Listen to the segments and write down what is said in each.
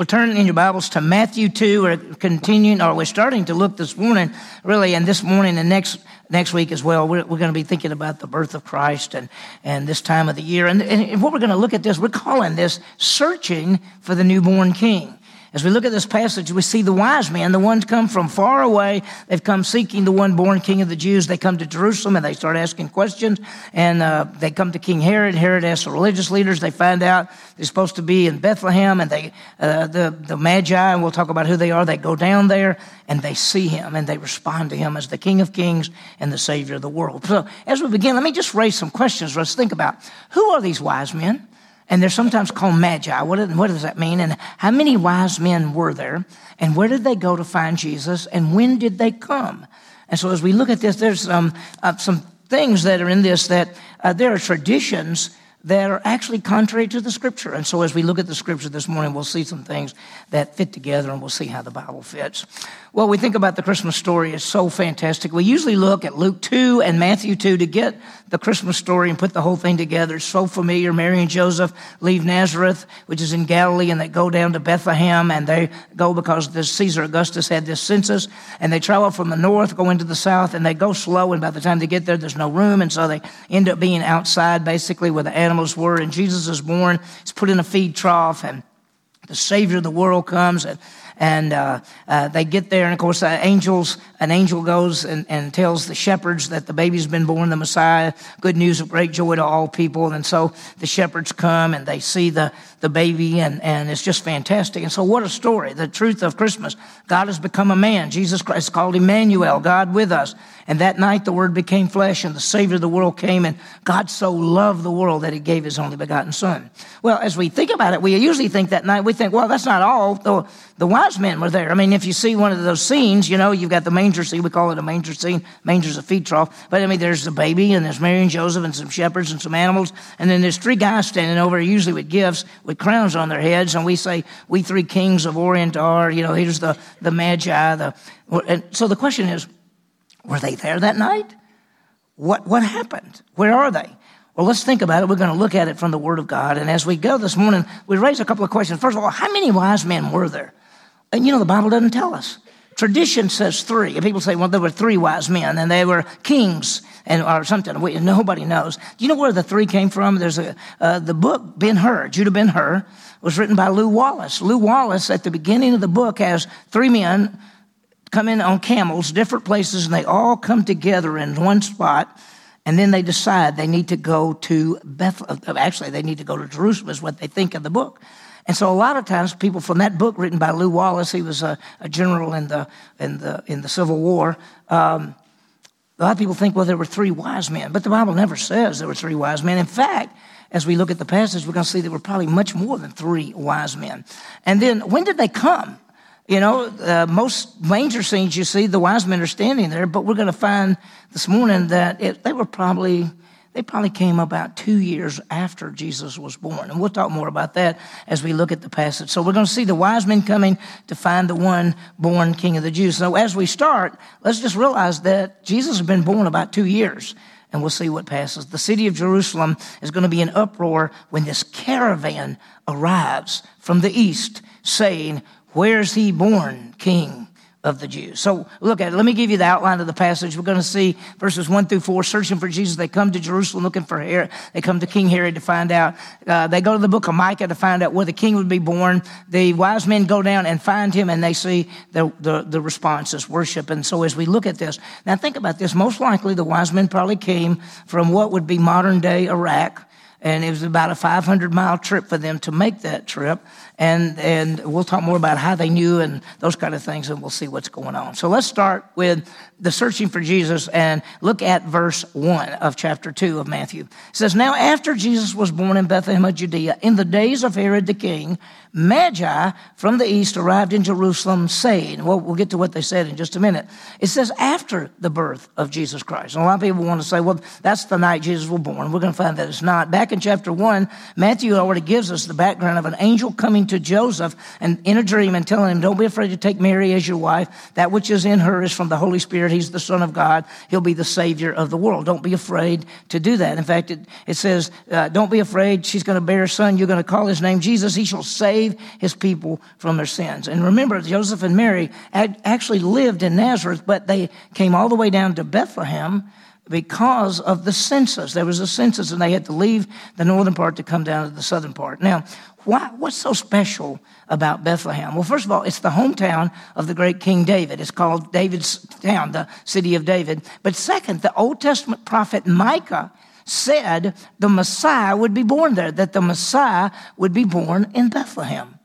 We'll turn in your Bibles to Matthew 2. We're continuing, or we're starting to look this morning, really, and this morning and next next week as well. We're, we're going to be thinking about the birth of Christ and, and this time of the year. And, and what we're going to look at this, we're calling this searching for the newborn king. As we look at this passage, we see the wise men, the ones come from far away. They've come seeking the one born king of the Jews. They come to Jerusalem and they start asking questions. And uh, they come to King Herod. Herod asks the religious leaders. They find out they're supposed to be in Bethlehem. And they, uh, the, the Magi, and we'll talk about who they are, they go down there and they see him and they respond to him as the King of Kings and the Savior of the world. So as we begin, let me just raise some questions. Let's think about who are these wise men? And they're sometimes called magi. What, what does that mean? And how many wise men were there? And where did they go to find Jesus? And when did they come? And so as we look at this, there's um, uh, some things that are in this that uh, there are traditions that are actually contrary to the scripture. And so as we look at the scripture this morning, we'll see some things that fit together and we'll see how the Bible fits. Well, we think about the Christmas story. It's so fantastic. We usually look at Luke 2 and Matthew 2 to get the Christmas story and put the whole thing together. It's so familiar. Mary and Joseph leave Nazareth, which is in Galilee, and they go down to Bethlehem and they go because this Caesar Augustus had this census and they travel from the north, go into the south, and they go slow. And by the time they get there, there's no room. And so they end up being outside basically where the animals were. And Jesus is born. He's put in a feed trough and the Savior of the world comes and and uh, uh, they get there, and of course, uh, angels, an angel goes and, and tells the shepherds that the baby's been born, the Messiah. Good news of great joy to all people. And so the shepherds come and they see the, the baby, and, and it's just fantastic. And so, what a story! The truth of Christmas. God has become a man. Jesus Christ called Emmanuel, God with us. And that night, the Word became flesh, and the Savior of the world came, and God so loved the world that He gave His only begotten Son. Well, as we think about it, we usually think that night, we think, well, that's not all. The, the wise men were there. I mean, if you see one of those scenes, you know, you've got the manger scene. We call it a manger scene. Manger's a feed trough. But I mean, there's the baby, and there's Mary and Joseph, and some shepherds, and some animals. And then there's three guys standing over, usually with gifts, with crowns on their heads. And we say, we three kings of Orient are, you know, here's the, the Magi. The, and so the question is, were they there that night? What, what happened? Where are they? Well, let's think about it. We're going to look at it from the Word of God. And as we go this morning, we raise a couple of questions. First of all, how many wise men were there? And you know, the Bible doesn't tell us. Tradition says three. People say, well, there were three wise men and they were kings and or something. We, nobody knows. Do you know where the three came from? There's a, uh, the book, Ben Hur, Judah Ben Hur, was written by Lew Wallace. Lew Wallace, at the beginning of the book, has three men come in on camels, different places, and they all come together in one spot. And then they decide they need to go to Bethlehem. Uh, actually, they need to go to Jerusalem, is what they think of the book. And so a lot of times people from that book written by Lew Wallace, he was a, a general in the, in the, in the Civil War, um, a lot of people think, well, there were three wise men. But the Bible never says there were three wise men. In fact, as we look at the passage, we're going to see there were probably much more than three wise men. And then when did they come? You know, uh, most manger scenes you see, the wise men are standing there, but we're going to find this morning that it, they were probably they probably came about two years after Jesus was born. And we'll talk more about that as we look at the passage. So we're going to see the wise men coming to find the one born king of the Jews. So as we start, let's just realize that Jesus has been born about two years. And we'll see what passes. The city of Jerusalem is going to be in uproar when this caravan arrives from the east saying, Where's he born, king of the Jews. So look at it. Let me give you the outline of the passage. We're going to see verses one through four, searching for Jesus. They come to Jerusalem looking for Herod. They come to King Herod to find out. Uh, they go to the book of Micah to find out where the king would be born. The wise men go down and find him and they see the, the, the response is worship. And so as we look at this, now think about this. Most likely the wise men probably came from what would be modern day Iraq and it was about a 500 mile trip for them to make that trip. And, and we'll talk more about how they knew and those kind of things, and we'll see what's going on. So let's start with the searching for Jesus and look at verse 1 of chapter 2 of Matthew. It says, Now after Jesus was born in Bethlehem of Judea, in the days of Herod the king, Magi from the east arrived in Jerusalem saying, well, we'll get to what they said in just a minute. It says after the birth of Jesus Christ. And a lot of people want to say, well, that's the night Jesus was born. We're going to find that it's not. Back in chapter 1, Matthew already gives us the background of an angel coming to Joseph and in a dream and telling him, Don't be afraid to take Mary as your wife. That which is in her is from the Holy Spirit. He's the Son of God. He'll be the Savior of the world. Don't be afraid to do that. In fact, it, it says, uh, Don't be afraid. She's going to bear a son. You're going to call his name Jesus. He shall save his people from their sins. And remember, Joseph and Mary actually lived in Nazareth, but they came all the way down to Bethlehem because of the census. There was a census and they had to leave the northern part to come down to the southern part. Now, why, what's so special about Bethlehem? Well, first of all, it's the hometown of the great King David. It's called David's town, the city of David. But second, the Old Testament prophet Micah said the Messiah would be born there, that the Messiah would be born in Bethlehem.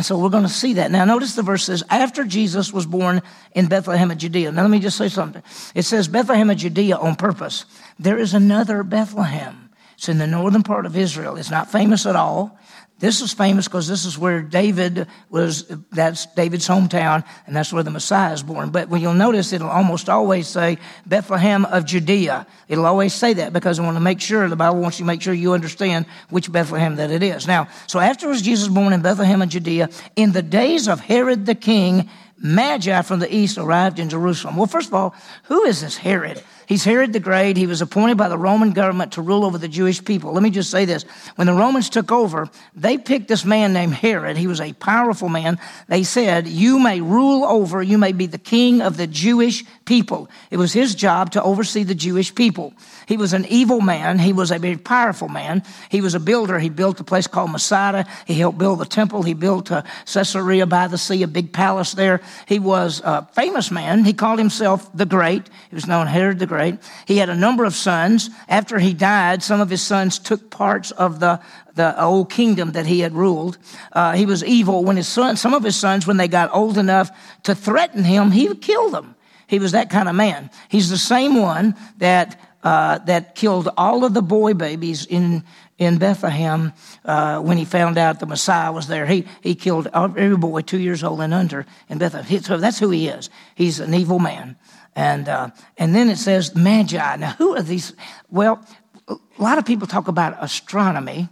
And so we're going to see that. Now, notice the verse says, after Jesus was born in Bethlehem of Judea. Now, let me just say something. It says Bethlehem of Judea on purpose. There is another Bethlehem. It's in the northern part of Israel. It's not famous at all. This is famous because this is where David was, that's David's hometown, and that's where the Messiah is born. But when you'll notice, it'll almost always say Bethlehem of Judea. It'll always say that because I want to make sure, the Bible wants you to make sure you understand which Bethlehem that it is. Now, so after was Jesus born in Bethlehem of Judea, in the days of Herod the king, Magi from the east arrived in Jerusalem. Well, first of all, who is this Herod? He's Herod the Great. He was appointed by the Roman government to rule over the Jewish people. Let me just say this. When the Romans took over, they picked this man named Herod. He was a powerful man. They said, you may rule over, you may be the king of the Jewish people. It was his job to oversee the Jewish people. He was an evil man. He was a very powerful man. He was a builder. He built a place called Masada. He helped build the temple. He built uh, Caesarea by the sea, a big palace there. He was a famous man. He called himself the Great. He was known Herod the Great. He had a number of sons. After he died, some of his sons took parts of the the old kingdom that he had ruled. Uh, he was evil when his son, some of his sons, when they got old enough to threaten him, he would kill them. He was that kind of man. He's the same one that uh, that killed all of the boy babies in in Bethlehem uh, when he found out the Messiah was there. He he killed every boy two years old and under in Bethlehem. So that's who he is. He's an evil man. And uh, and then it says magi. Now who are these? Well, a lot of people talk about astronomy.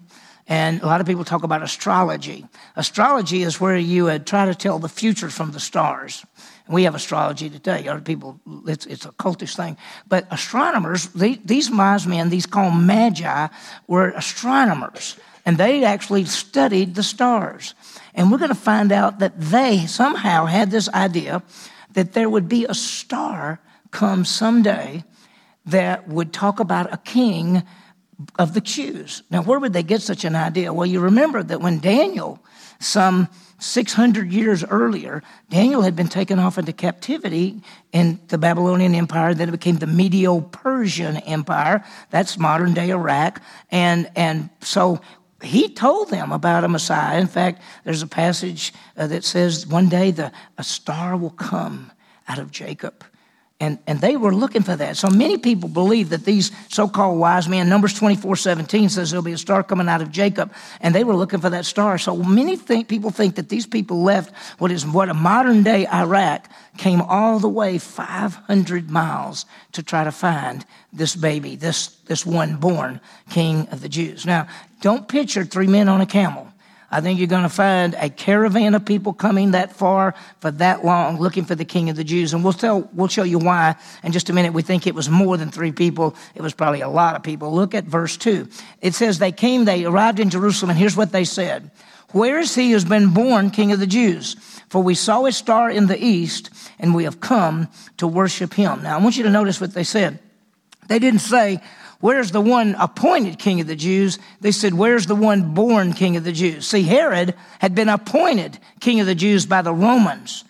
And a lot of people talk about astrology. Astrology is where you uh, try to tell the future from the stars. And We have astrology today. Other people, it's, it's a cultish thing. But astronomers, they, these wise men, these called magi, were astronomers. And they actually studied the stars. And we're going to find out that they somehow had this idea that there would be a star come someday that would talk about a king of the Jews. Now, where would they get such an idea? Well, you remember that when Daniel, some 600 years earlier, Daniel had been taken off into captivity in the Babylonian Empire. Then it became the Medo Persian Empire. That's modern day Iraq. And, and so he told them about a Messiah. In fact, there's a passage uh, that says one day the, a star will come out of Jacob and, and they were looking for that. So many people believe that these so-called wise men, Numbers 24, 17 says there'll be a star coming out of Jacob, and they were looking for that star. So many think, people think that these people left what is what a modern day Iraq came all the way 500 miles to try to find this baby, this, this one born king of the Jews. Now, don't picture three men on a camel. I think you're going to find a caravan of people coming that far for that long looking for the king of the Jews. And we'll tell, we'll show you why in just a minute. We think it was more than three people. It was probably a lot of people. Look at verse two. It says they came, they arrived in Jerusalem, and here's what they said. Where is he who has been born king of the Jews? For we saw a star in the east and we have come to worship him. Now I want you to notice what they said. They didn't say, Where's the one appointed king of the Jews? They said, Where's the one born king of the Jews? See, Herod had been appointed king of the Jews by the Romans.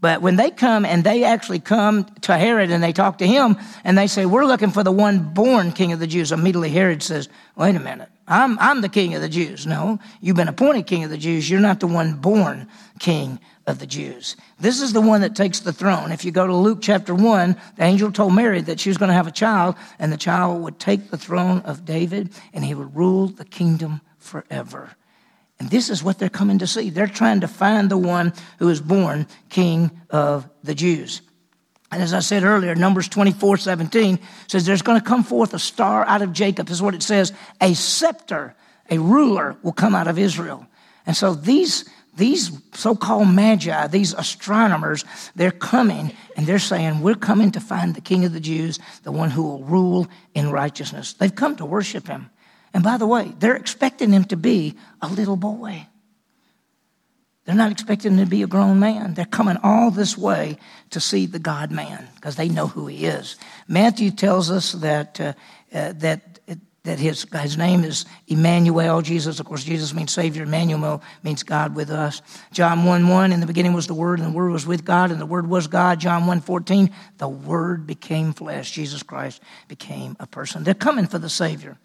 But when they come and they actually come to Herod and they talk to him and they say, We're looking for the one born king of the Jews, immediately Herod says, Wait a minute. I'm, I'm the king of the Jews. No, you've been appointed king of the Jews. You're not the one born king of the Jews. This is the one that takes the throne. If you go to Luke chapter 1, the angel told Mary that she was going to have a child, and the child would take the throne of David, and he would rule the kingdom forever. And this is what they're coming to see. They're trying to find the one who is born king of the Jews. And as I said earlier, Numbers 24 17 says there's going to come forth a star out of Jacob. This is what it says. A scepter, a ruler will come out of Israel. And so these, these so called magi, these astronomers, they're coming and they're saying, We're coming to find the King of the Jews, the one who will rule in righteousness. They've come to worship him. And by the way, they're expecting him to be a little boy. They're not expecting him to be a grown man. They're coming all this way to see the God man because they know who he is. Matthew tells us that, uh, uh, that, that his, his name is Emmanuel, Jesus. Of course, Jesus means Savior. Emmanuel means God with us. John 1 1, in the beginning was the Word, and the Word was with God, and the Word was God. John 1 14, the Word became flesh. Jesus Christ became a person. They're coming for the Savior.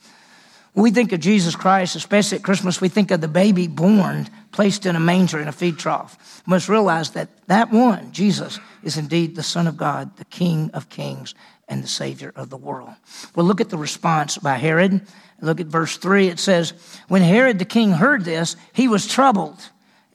When we think of Jesus Christ, especially at Christmas, we think of the baby born, placed in a manger in a feed trough. We must realize that that one, Jesus, is indeed the Son of God, the King of kings, and the Savior of the world. Well, look at the response by Herod. Look at verse 3. It says, When Herod the king heard this, he was troubled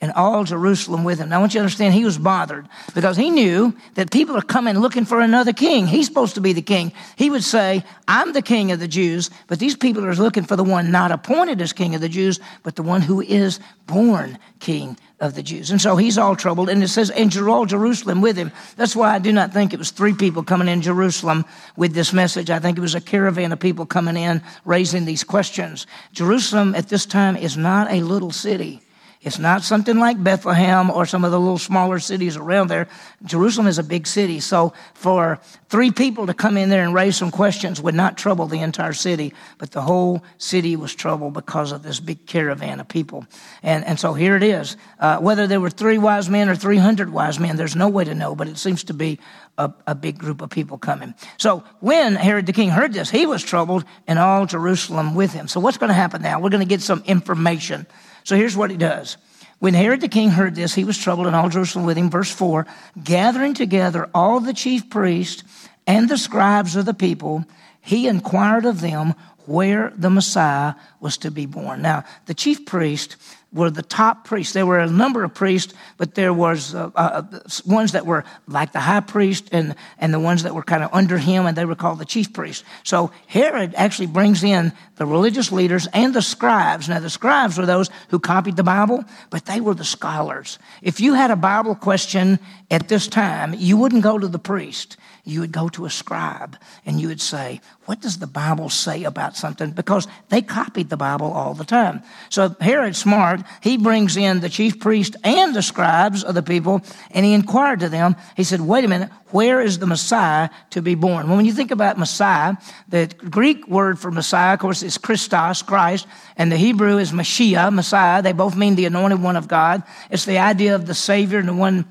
and all Jerusalem with him. Now, I want you to understand he was bothered because he knew that people are coming looking for another king. He's supposed to be the king. He would say, I'm the king of the Jews, but these people are looking for the one not appointed as king of the Jews, but the one who is born king of the Jews. And so he's all troubled. And it says, and all Jerusalem with him. That's why I do not think it was three people coming in Jerusalem with this message. I think it was a caravan of people coming in raising these questions. Jerusalem at this time is not a little city. It's not something like Bethlehem or some of the little smaller cities around there. Jerusalem is a big city. So for three people to come in there and raise some questions would not trouble the entire city, but the whole city was troubled because of this big caravan of people. And, and so here it is. Uh, whether there were three wise men or 300 wise men, there's no way to know, but it seems to be a, a big group of people coming. So when Herod the king heard this, he was troubled and all Jerusalem with him. So what's going to happen now? We're going to get some information so here's what he does. When Herod the king heard this, he was troubled, and all Jerusalem with him. Verse 4 Gathering together all the chief priests and the scribes of the people, he inquired of them where the Messiah was to be born. Now, the chief priest were the top priests. There were a number of priests, but there was uh, uh, ones that were like the high priest and, and the ones that were kind of under him, and they were called the chief priests. So Herod actually brings in the religious leaders and the scribes. Now, the scribes were those who copied the Bible, but they were the scholars. If you had a Bible question at this time, you wouldn't go to the priest you would go to a scribe and you would say, What does the Bible say about something? Because they copied the Bible all the time. So Herod smart. He brings in the chief priest and the scribes of the people and he inquired to them. He said, Wait a minute, where is the Messiah to be born? Well, when you think about Messiah, the Greek word for Messiah, of course, is Christos, Christ, and the Hebrew is Mashiach, Messiah. They both mean the anointed one of God. It's the idea of the Savior and the one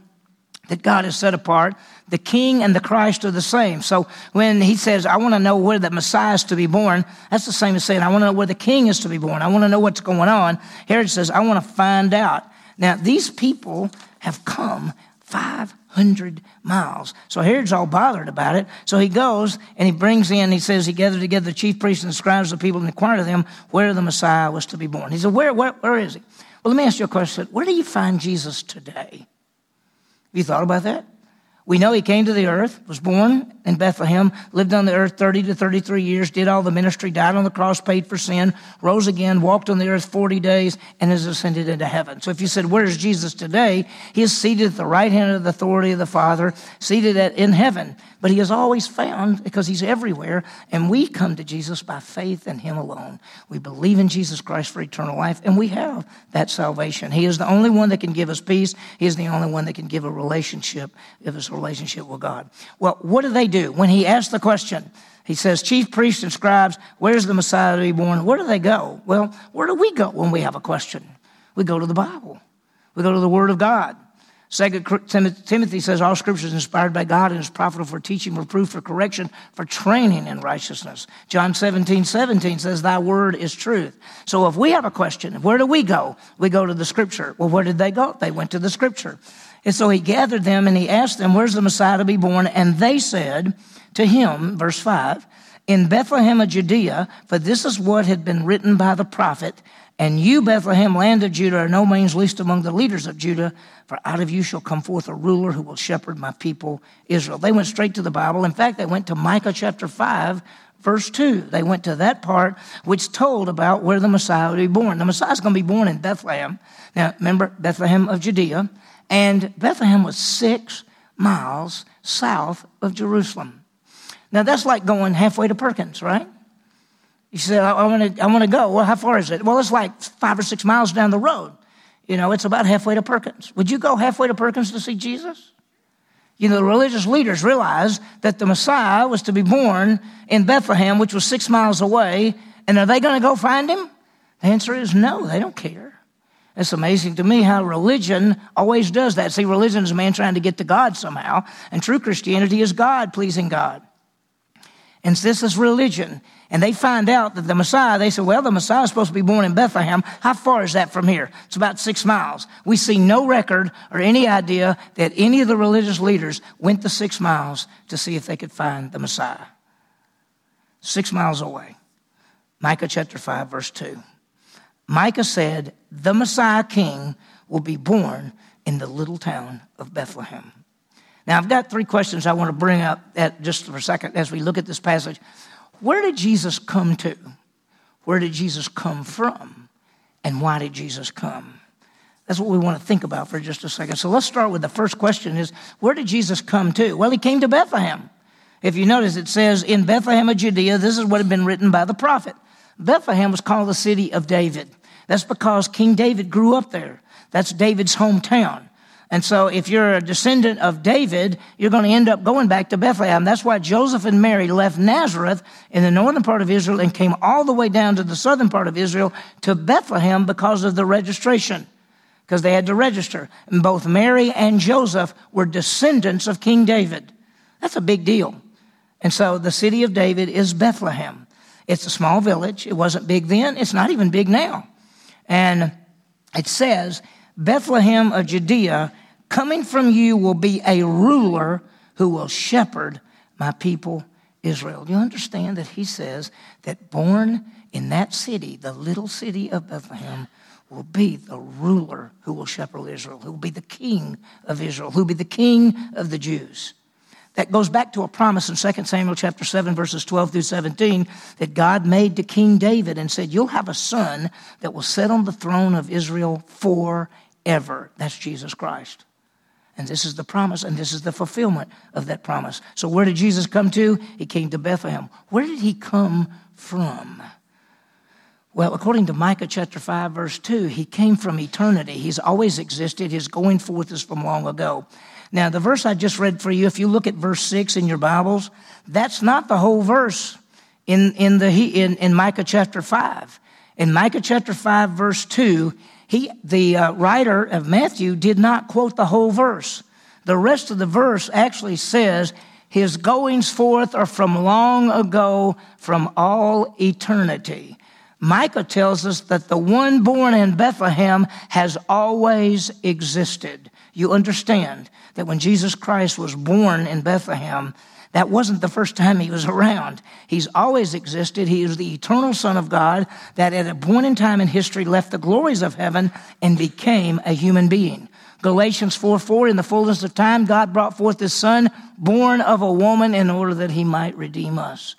that God has set apart. The king and the Christ are the same. So when he says, I want to know where the Messiah is to be born, that's the same as saying, I want to know where the king is to be born. I want to know what's going on. Herod says, I want to find out. Now, these people have come 500 miles. So Herod's all bothered about it. So he goes and he brings in, he says, he gathered together the chief priests and the scribes of the people and inquired of them where the Messiah was to be born. He said, where, where, where is he? Well, let me ask you a question. Where do you find Jesus today? Have you thought about that? We know he came to the earth, was born in Bethlehem, lived on the earth 30 to 33 years, did all the ministry, died on the cross, paid for sin, rose again, walked on the earth 40 days, and has ascended into heaven. So if you said, Where is Jesus today? He is seated at the right hand of the authority of the Father, seated at, in heaven. But he is always found because he's everywhere, and we come to Jesus by faith in him alone. We believe in Jesus Christ for eternal life, and we have that salvation. He is the only one that can give us peace. He is the only one that can give a relationship, give us a relationship with God. Well, what do they do? When he asks the question, he says, Chief priests and scribes, where's the Messiah to be born? Where do they go? Well, where do we go when we have a question? We go to the Bible. We go to the Word of God. Second Timothy says all scripture is inspired by God and is profitable for teaching, reproof, for correction, for training in righteousness. John 17, 17 says thy word is truth. So if we have a question, where do we go? We go to the scripture. Well, where did they go? They went to the scripture. And so he gathered them and he asked them, where's the Messiah to be born? And they said to him, verse 5, in Bethlehem of Judea, for this is what had been written by the prophet, And you, Bethlehem, land of Judah, are no means least among the leaders of Judah, for out of you shall come forth a ruler who will shepherd my people Israel. They went straight to the Bible. In fact, they went to Micah chapter 5, verse 2. They went to that part which told about where the Messiah would be born. The Messiah is going to be born in Bethlehem. Now, remember, Bethlehem of Judea. And Bethlehem was six miles south of Jerusalem. Now, that's like going halfway to Perkins, right? You said, I, want to I want to go. Well, how far is it? Well, it's like five or six miles down the road. You know, it's about halfway to Perkins. Would you go halfway to Perkins to see Jesus? You know, the religious leaders realized that the Messiah was to be born in Bethlehem, which was six miles away. And are they going to go find him? The answer is no, they don't care. It's amazing to me how religion always does that. See, religion is man trying to get to God somehow, and true Christianity is God pleasing God. And this is religion. And they find out that the Messiah, they say, well, the Messiah is supposed to be born in Bethlehem. How far is that from here? It's about six miles. We see no record or any idea that any of the religious leaders went the six miles to see if they could find the Messiah. Six miles away. Micah chapter 5, verse 2. Micah said, The Messiah king will be born in the little town of Bethlehem. Now, I've got three questions I want to bring up at just for a second as we look at this passage. Where did Jesus come to? Where did Jesus come from? And why did Jesus come? That's what we want to think about for just a second. So let's start with the first question is where did Jesus come to? Well, he came to Bethlehem. If you notice, it says in Bethlehem of Judea, this is what had been written by the prophet. Bethlehem was called the city of David. That's because King David grew up there. That's David's hometown. And so if you're a descendant of David, you're going to end up going back to Bethlehem. That's why Joseph and Mary left Nazareth in the northern part of Israel and came all the way down to the southern part of Israel to Bethlehem because of the registration. Because they had to register. And both Mary and Joseph were descendants of King David. That's a big deal. And so the city of David is Bethlehem. It's a small village. It wasn't big then. It's not even big now. And it says Bethlehem of Judea, coming from you will be a ruler who will shepherd my people Israel. You understand that he says that born in that city, the little city of Bethlehem, will be the ruler who will shepherd Israel, who will be the king of Israel, who will be the king of the Jews. That goes back to a promise in 2 Samuel chapter 7, verses 12 through 17, that God made to King David and said, You'll have a son that will sit on the throne of Israel forever ever. That's Jesus Christ. And this is the promise, and this is the fulfillment of that promise. So, where did Jesus come to? He came to Bethlehem. Where did he come from? Well, according to Micah chapter 5, verse 2, he came from eternity. He's always existed. His going forth is from long ago. Now, the verse I just read for you, if you look at verse 6 in your Bibles, that's not the whole verse in, in, the, in, in Micah chapter 5. In Micah chapter 5, verse 2, he, the uh, writer of Matthew did not quote the whole verse. The rest of the verse actually says, His goings forth are from long ago, from all eternity. Micah tells us that the one born in Bethlehem has always existed. You understand that when Jesus Christ was born in Bethlehem, that wasn't the first time he was around. He's always existed. He is the eternal Son of God that at a point in time in history left the glories of heaven and became a human being. Galatians 4 4, in the fullness of time, God brought forth his Son, born of a woman, in order that he might redeem us.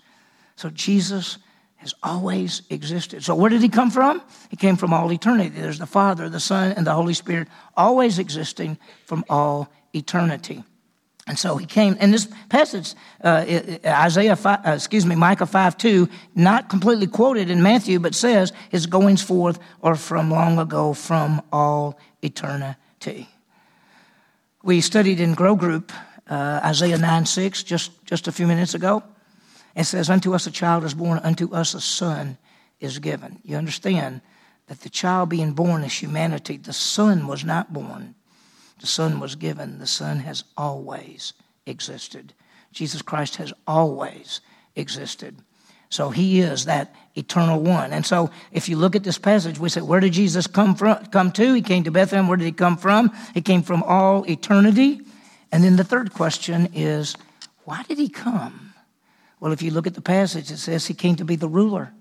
So Jesus has always existed. So where did he come from? He came from all eternity. There's the Father, the Son, and the Holy Spirit always existing from all eternity. And so he came, and this passage, uh, Isaiah, 5, uh, excuse me, Micah 5 2, not completely quoted in Matthew, but says his goings forth are from long ago, from all eternity. We studied in Grow Group uh, Isaiah 9 6 just, just a few minutes ago. It says, Unto us a child is born, unto us a son is given. You understand that the child being born is humanity, the son was not born the Son was given. The Son has always existed. Jesus Christ has always existed. So he is that eternal one. And so if you look at this passage, we say, where did Jesus come from come to? He came to Bethlehem. Where did he come from? He came from all eternity. And then the third question is, why did he come? Well, if you look at the passage, it says he came to be the ruler.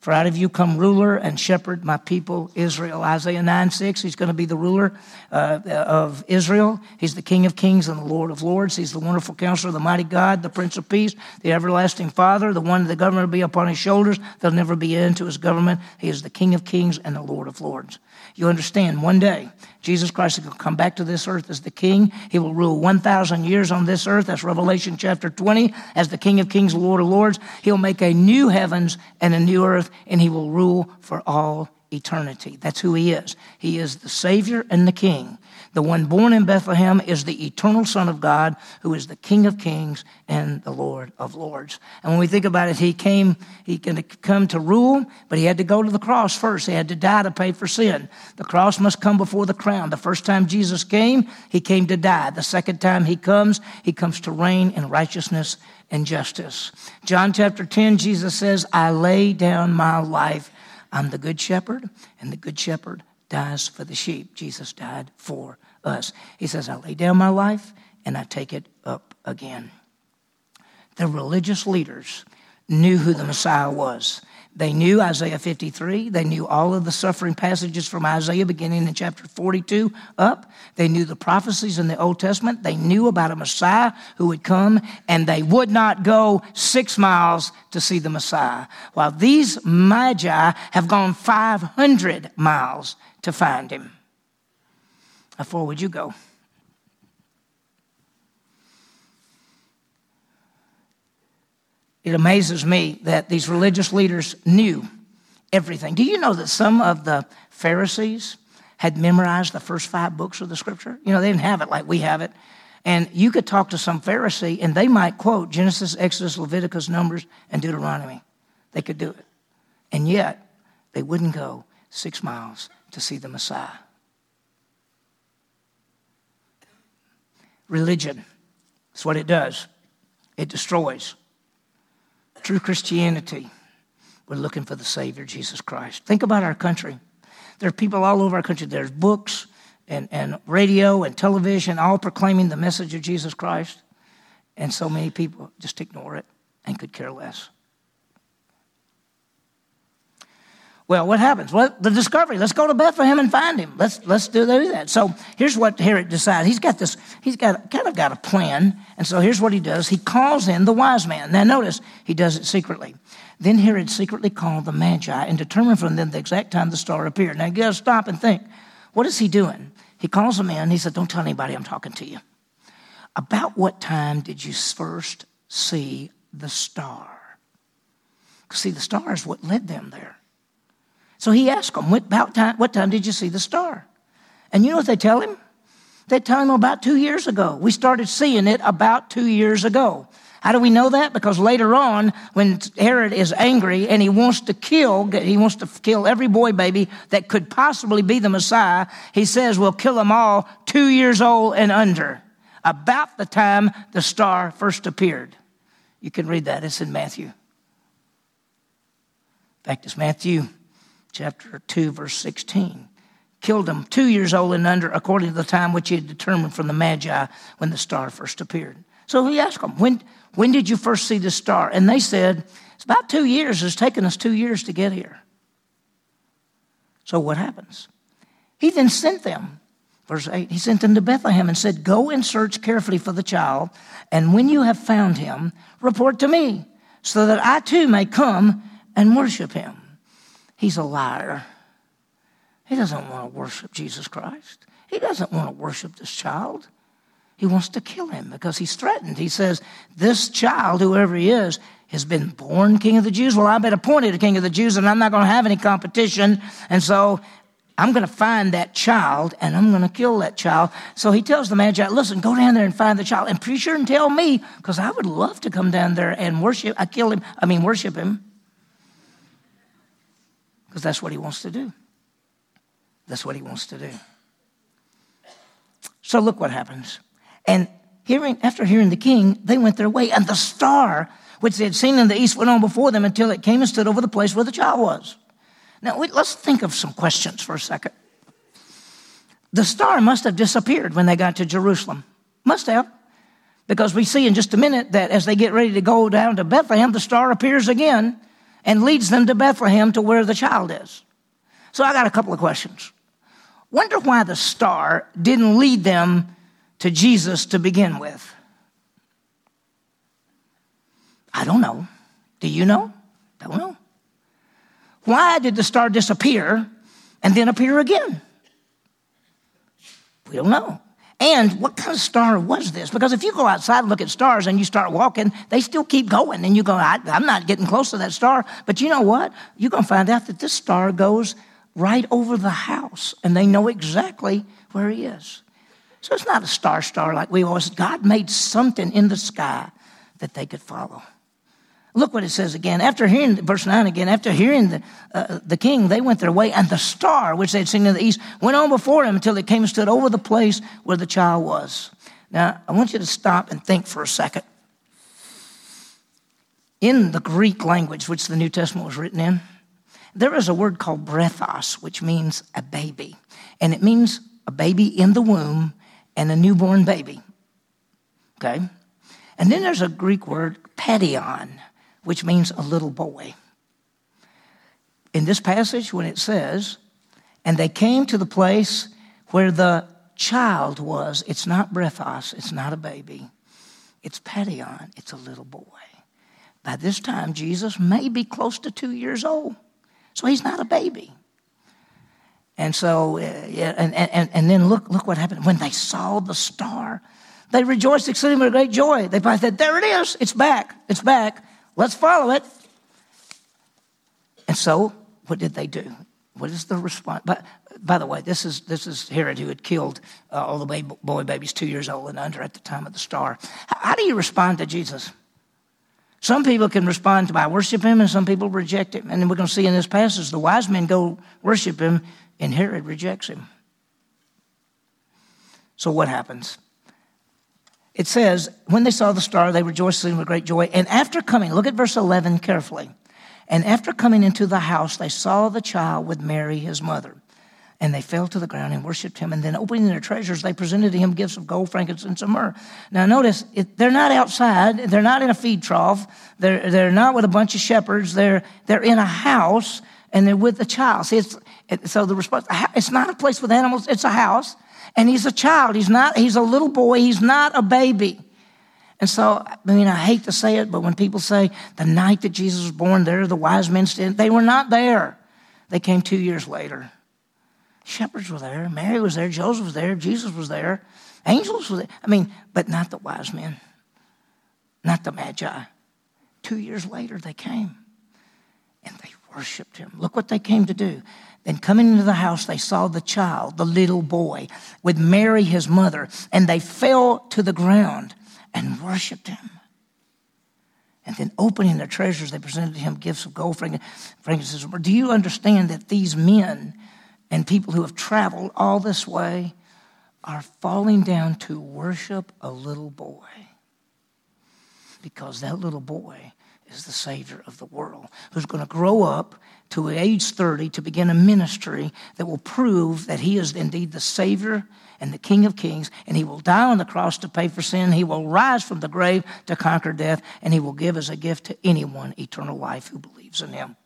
For out of you come ruler and shepherd my people Israel. Isaiah 9 6, he's going to be the ruler uh, of Israel. He's the King of kings and the Lord of lords. He's the wonderful counselor, the mighty God, the Prince of Peace, the everlasting Father, the one the government will be upon his shoulders. There'll never be end to his government. He is the King of kings and the Lord of lords. You understand, one day, Jesus Christ will come back to this earth as the king. He will rule 1,000 years on this earth. That's Revelation chapter 20. As the King of kings, Lord of lords, he'll make a new heavens and a new earth, and he will rule for all eternity. That's who he is. He is the Savior and the King. The one born in Bethlehem is the eternal Son of God, who is the King of kings and the Lord of lords. And when we think about it, he came, he can come to rule, but he had to go to the cross first. He had to die to pay for sin. The cross must come before the crown. The first time Jesus came, he came to die. The second time he comes, he comes to reign in righteousness and justice. John chapter 10, Jesus says, I lay down my life. I'm the good shepherd, and the good shepherd dies for the sheep. Jesus died for us. He says, I lay down my life and I take it up again. The religious leaders knew who the Messiah was. They knew Isaiah 53. They knew all of the suffering passages from Isaiah beginning in chapter 42 up. They knew the prophecies in the Old Testament. They knew about a Messiah who would come, and they would not go six miles to see the Messiah. While these Magi have gone 500 miles to find him. How far would you go? It amazes me that these religious leaders knew everything. Do you know that some of the Pharisees had memorized the first five books of the scripture? You know, they didn't have it like we have it. And you could talk to some Pharisee and they might quote Genesis, Exodus, Leviticus, Numbers, and Deuteronomy. They could do it. And yet, they wouldn't go six miles to see the Messiah. Religion, that's what it does. It destroys. True Christianity, we're looking for the Savior, Jesus Christ. Think about our country. There are people all over our country. There's books and, and radio and television all proclaiming the message of Jesus Christ. And so many people just ignore it and could care less. Well, what happens? Well, the discovery. Let's go to Bethlehem and find him. Let's let's do that. So here's what Herod decides. He's got this. He's got kind of got a plan, and so here's what he does. He calls in the wise man. Now notice he does it secretly. Then Herod secretly called the Magi and determined from them the exact time the star appeared. Now you got to stop and think. What is he doing? He calls them in. He said, "Don't tell anybody I'm talking to you." About what time did you first see the star? See, the star is what led them there. So he asked them, what, about time, what time did you see the star? And you know what they tell him? They tell him about two years ago. We started seeing it about two years ago. How do we know that? Because later on, when Herod is angry and he wants to kill, he wants to kill every boy baby that could possibly be the Messiah, he says, we'll kill them all two years old and under. About the time the star first appeared. You can read that. It's in Matthew. In fact, it's Matthew chapter 2, verse 16. Killed him two years old and under, according to the time which he had determined from the Magi when the star first appeared. So he asked them, when, when did you first see the star? And they said, It's about two years. It's taken us two years to get here. So what happens? He then sent them. Verse 8, he sent them to Bethlehem and said, Go and search carefully for the child, and when you have found him, report to me, so that I too may come and worship him. He's a liar. He doesn't want to worship Jesus Christ. He doesn't want to worship this child. He wants to kill him because he's threatened. He says, This child, whoever he is, has been born king of the Jews. Well, I've been appointed a king of the Jews, and I'm not going to have any competition. And so I'm going to find that child and I'm going to kill that child. So he tells the Magi, listen, go down there and find the child and sure and tell me because I would love to come down there and worship. I kill him. I mean, worship him because that's what he wants to do. That's what he wants to do. So look what happens. And hearing, after hearing the king, they went their way, and the star, which they had seen in the east, went on before them until it came and stood over the place where the child was. Now, let's think of some questions for a second. The star must have disappeared when they got to Jerusalem. Must have. Because we see in just a minute that as they get ready to go down to Bethlehem, the star appears again and leads them to Bethlehem to where the child is. So I got a couple of questions. Wonder why the star didn't lead them to Jesus to begin with. I don't know. Do you know? Don't know. Why did the star disappear and then appear again? We don't know. And what kind of star was this? Because if you go outside and look at stars and you start walking, they still keep going. And you go, I, am not getting close to that star. But you know what? You're going to find out that this star goes right over the house and they know exactly where he is. So it's not a star star like we always, God made something in the sky that they could follow. Look what it says again. After hearing, verse 9 again, after hearing the, uh, the king, they went their way, and the star, which they had seen in the east, went on before him until it came and stood over the place where the child was. Now, I want you to stop and think for a second. In the Greek language, which the New Testament was written in, there is a word called brephos, which means a baby. And it means a baby in the womb and a newborn baby. Okay? And then there's a Greek word, paidion, which means a little boy. In this passage, when it says, and they came to the place where the child was, it's not brephos, it's not a baby, it's paidion, it's a little boy. By this time, Jesus may be close to two years old, so he's not a baby. And so, uh, yeah, and, and, and then look, look what happened. When they saw the star, they rejoiced exceedingly with great joy. They said, There it is, it's back, it's back. Let's follow it. And so, what did they do? What is the response? But by the way, this is this is Herod who had killed uh, all the baby, boy babies two years old and under at the time of the star. How, how do you respond to Jesus? Some people can respond by worship him, and some people reject him. And we're going to see in this passage the wise men go worship him, and Herod rejects him. So what happens? It says, when they saw the star, they rejoiced with great joy. And after coming, look at verse 11 carefully. And after coming into the house, they saw the child with Mary, his mother. And they fell to the ground and worshiped him. And then, opening their treasures, they presented to him gifts of gold, frankincense, and myrrh. Now, notice, it, they're not outside. They're not in a feed trough. They're, they're not with a bunch of shepherds. They're, they're in a house and they're with the child. See, it's, it, so the response, it's not a place with animals, it's a house. And he's a child. He's not, he's a little boy. He's not a baby. And so, I mean, I hate to say it, but when people say the night that Jesus was born, there the wise men stood, they were not there. They came two years later. Shepherds were there. Mary was there. Joseph was there. Jesus was there. Angels were there. I mean, but not the wise men, not the magi. Two years later, they came and they worshiped him. Look what they came to do. Then coming into the house, they saw the child, the little boy, with Mary, his mother, and they fell to the ground and worshiped him. And then opening their treasures, they presented to him gifts of gold, frankincense. Do you understand that these men and people who have traveled all this way are falling down to worship a little boy? Because that little boy is the Savior of the world, who's going to grow up to age 30 to begin a ministry that will prove that he is indeed the Savior and the King of Kings, and he will die on the cross to pay for sin. He will rise from the grave to conquer death, and he will give as a gift to anyone eternal life who believes in him.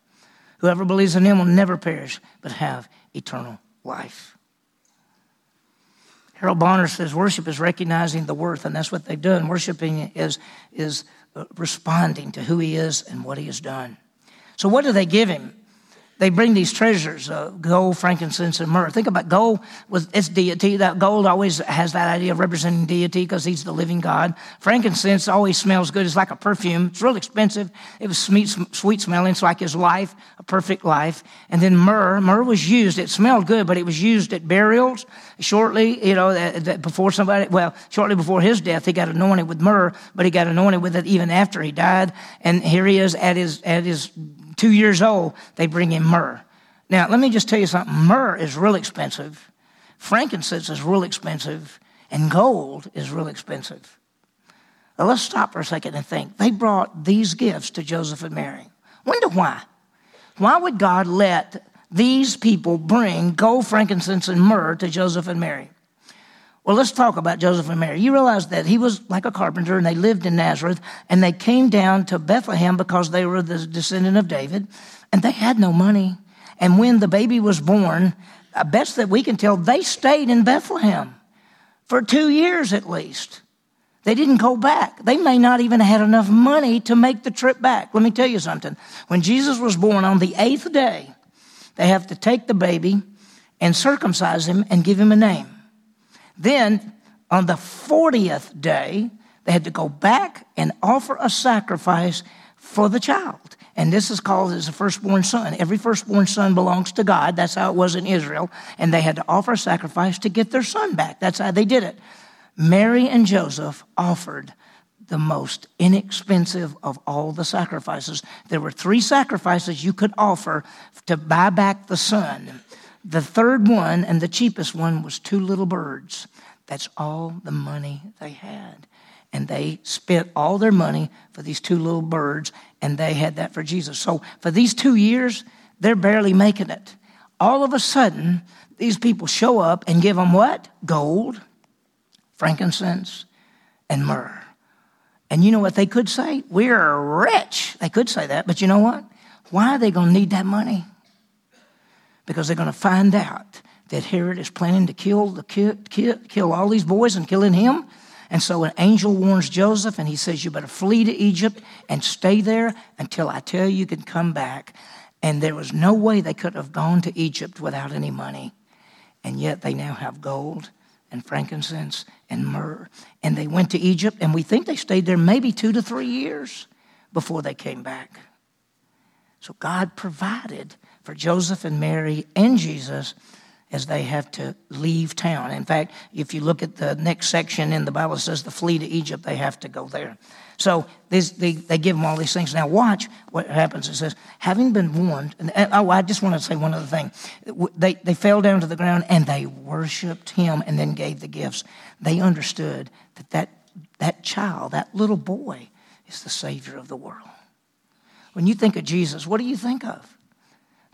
Whoever believes in him will never perish, but have eternal life. Harold Bonner says worship is recognizing the worth, and that's what they've done. Worshiping is, is responding to who he is and what he has done. So, what do they give him? They bring these treasures uh, gold frankincense and myrrh. Think about gold its deity. That gold always has that idea of representing deity because he's the living god. Frankincense always smells good. It's like a perfume. It's real expensive. It was sweet, sweet smelling. It's like his life a perfect life. And then myrrh myrrh was used. It smelled good but it was used at burials. Shortly you know that, that before somebody well shortly before his death he got anointed with myrrh but he got anointed with it even after he died. And here he is at his at his two years old, they bring him myrrh. Now, let me just tell you something myrrh is real expensive, frankincense is real expensive, and gold is real expensive. Now, let's stop for a second and think. They brought these gifts to Joseph and Mary. Wonder why. Why would God let these people bring gold, frankincense, and myrrh to Joseph and Mary? Well, let's talk about Joseph and Mary. You realize that he was like a carpenter and they lived in Nazareth and they came down to Bethlehem because they were the descendant of David and they had no money. And when the baby was born, uh, best that we can tell, they stayed in Bethlehem for two years at least. They didn't go back. They may not even have had enough money to make the trip back. Let me tell you something. When Jesus was born on the eighth day, they have to take the baby and circumcise him and give him a name. Then on the 40th day, they had to go back and offer a sacrifice for the child. And this is called as a firstborn son. Every firstborn son belongs to God. That's how it was in Israel. And they had to offer a sacrifice to get their son back. That's how they did it. Mary and Joseph offered the most inexpensive of all the sacrifices. There were three sacrifices you could offer to buy back the son. The third one and the cheapest one was two little birds. That's all the money they had. And they spent all their money for these two little birds, and they had that for Jesus. So for these two years, they're barely making it. All of a sudden, these people show up and give them what? Gold, frankincense, and myrrh. And you know what they could say? We're rich. They could say that, but you know what? Why are they going to need that money? Because they're going to find out that Herod is planning to kill, the kid, kill all these boys and killing him. And so an angel warns Joseph and he says, You better flee to Egypt and stay there until I tell you you can come back. And there was no way they could have gone to Egypt without any money. And yet they now have gold and frankincense and myrrh. And they went to Egypt, and we think they stayed there maybe two to three years before they came back. So God provided for Joseph and Mary and Jesus as they have to leave town. In fact, if you look at the next section in the Bible, it says the flee to Egypt, they have to go there. So this, they, they give them all these things. Now, watch what happens. It says, having been warned, and, oh, I just want to say one other thing. They, they fell down to the ground and they worshiped him and then gave the gifts. They understood that that, that child, that little boy, is the Savior of the world. When you think of Jesus, what do you think of?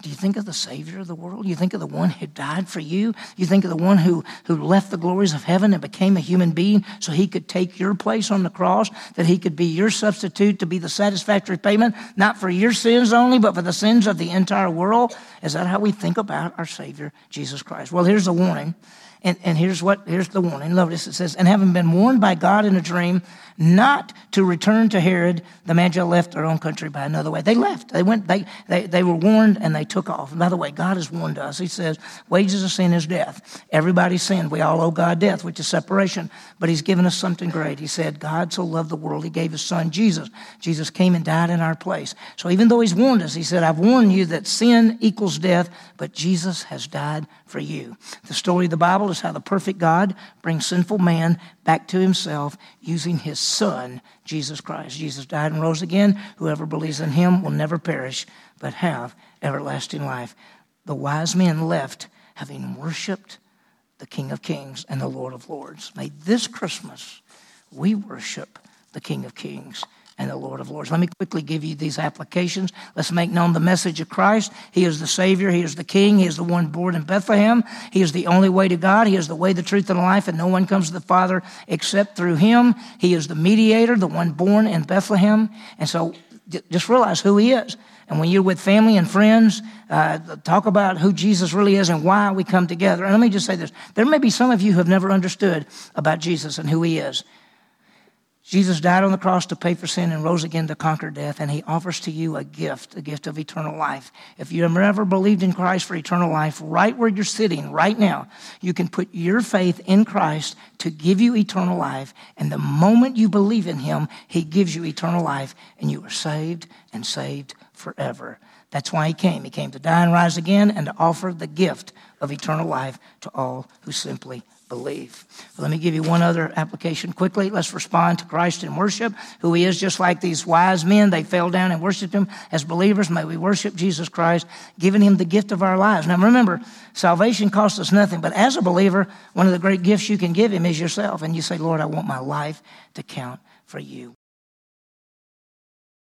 Do you think of the Savior of the world? You think of the one who died for you? You think of the one who, who left the glories of heaven and became a human being so he could take your place on the cross, that he could be your substitute to be the satisfactory payment, not for your sins only, but for the sins of the entire world? Is that how we think about our Savior, Jesus Christ? Well, here's the warning. And, and here's what here's the warning. Notice it says, and having been warned by God in a dream not to return to Herod, the Magi left their own country by another way. They left. They went, they, they, they were warned and they took off. And by the way, God has warned us. He says, wages of sin is death. Everybody sinned. We all owe God death, which is separation. But He's given us something great. He said, God so loved the world, He gave His Son, Jesus. Jesus came and died in our place. So even though He's warned us, He said, I've warned you that sin equals death, but Jesus has died for you. The story of the Bible is how the perfect God brings sinful man back to himself using his son, Jesus Christ. Jesus died and rose again. Whoever believes in him will never perish, but have everlasting life. The wise men left having worshiped the King of Kings and the Lord of Lords. May this Christmas we worship the King of Kings and the Lord of Lords. Let me quickly give you these applications. Let's make known the message of Christ. He is the Savior. He is the King. He is the one born in Bethlehem. He is the only way to God. He is the way, the truth, and the life, and no one comes to the Father except through Him. He is the mediator, the one born in Bethlehem. And so just realize who He is. And when you're with family and friends, uh, talk about who Jesus really is and why we come together. And let me just say this. There may be some of you who have never understood about Jesus and who He is. Jesus died on the cross to pay for sin and rose again to conquer death, and he offers to you a gift, a gift of eternal life. If you have never believed in Christ for eternal life, right where you're sitting right now, you can put your faith in Christ to give you eternal life. And the moment you believe in him, he gives you eternal life, and you are saved and saved forever. That's why he came. He came to die and rise again and to offer the gift of eternal life to all who simply believe. let me give you one other application quickly. Let's respond to Christ in worship, who he is, just like these wise men. They fell down and worshiped him. As believers, may we worship Jesus Christ, giving him the gift of our lives. Now remember, salvation costs us nothing, but as a believer, one of the great gifts you can give him is yourself. And you say, Lord, I want my life to count for you.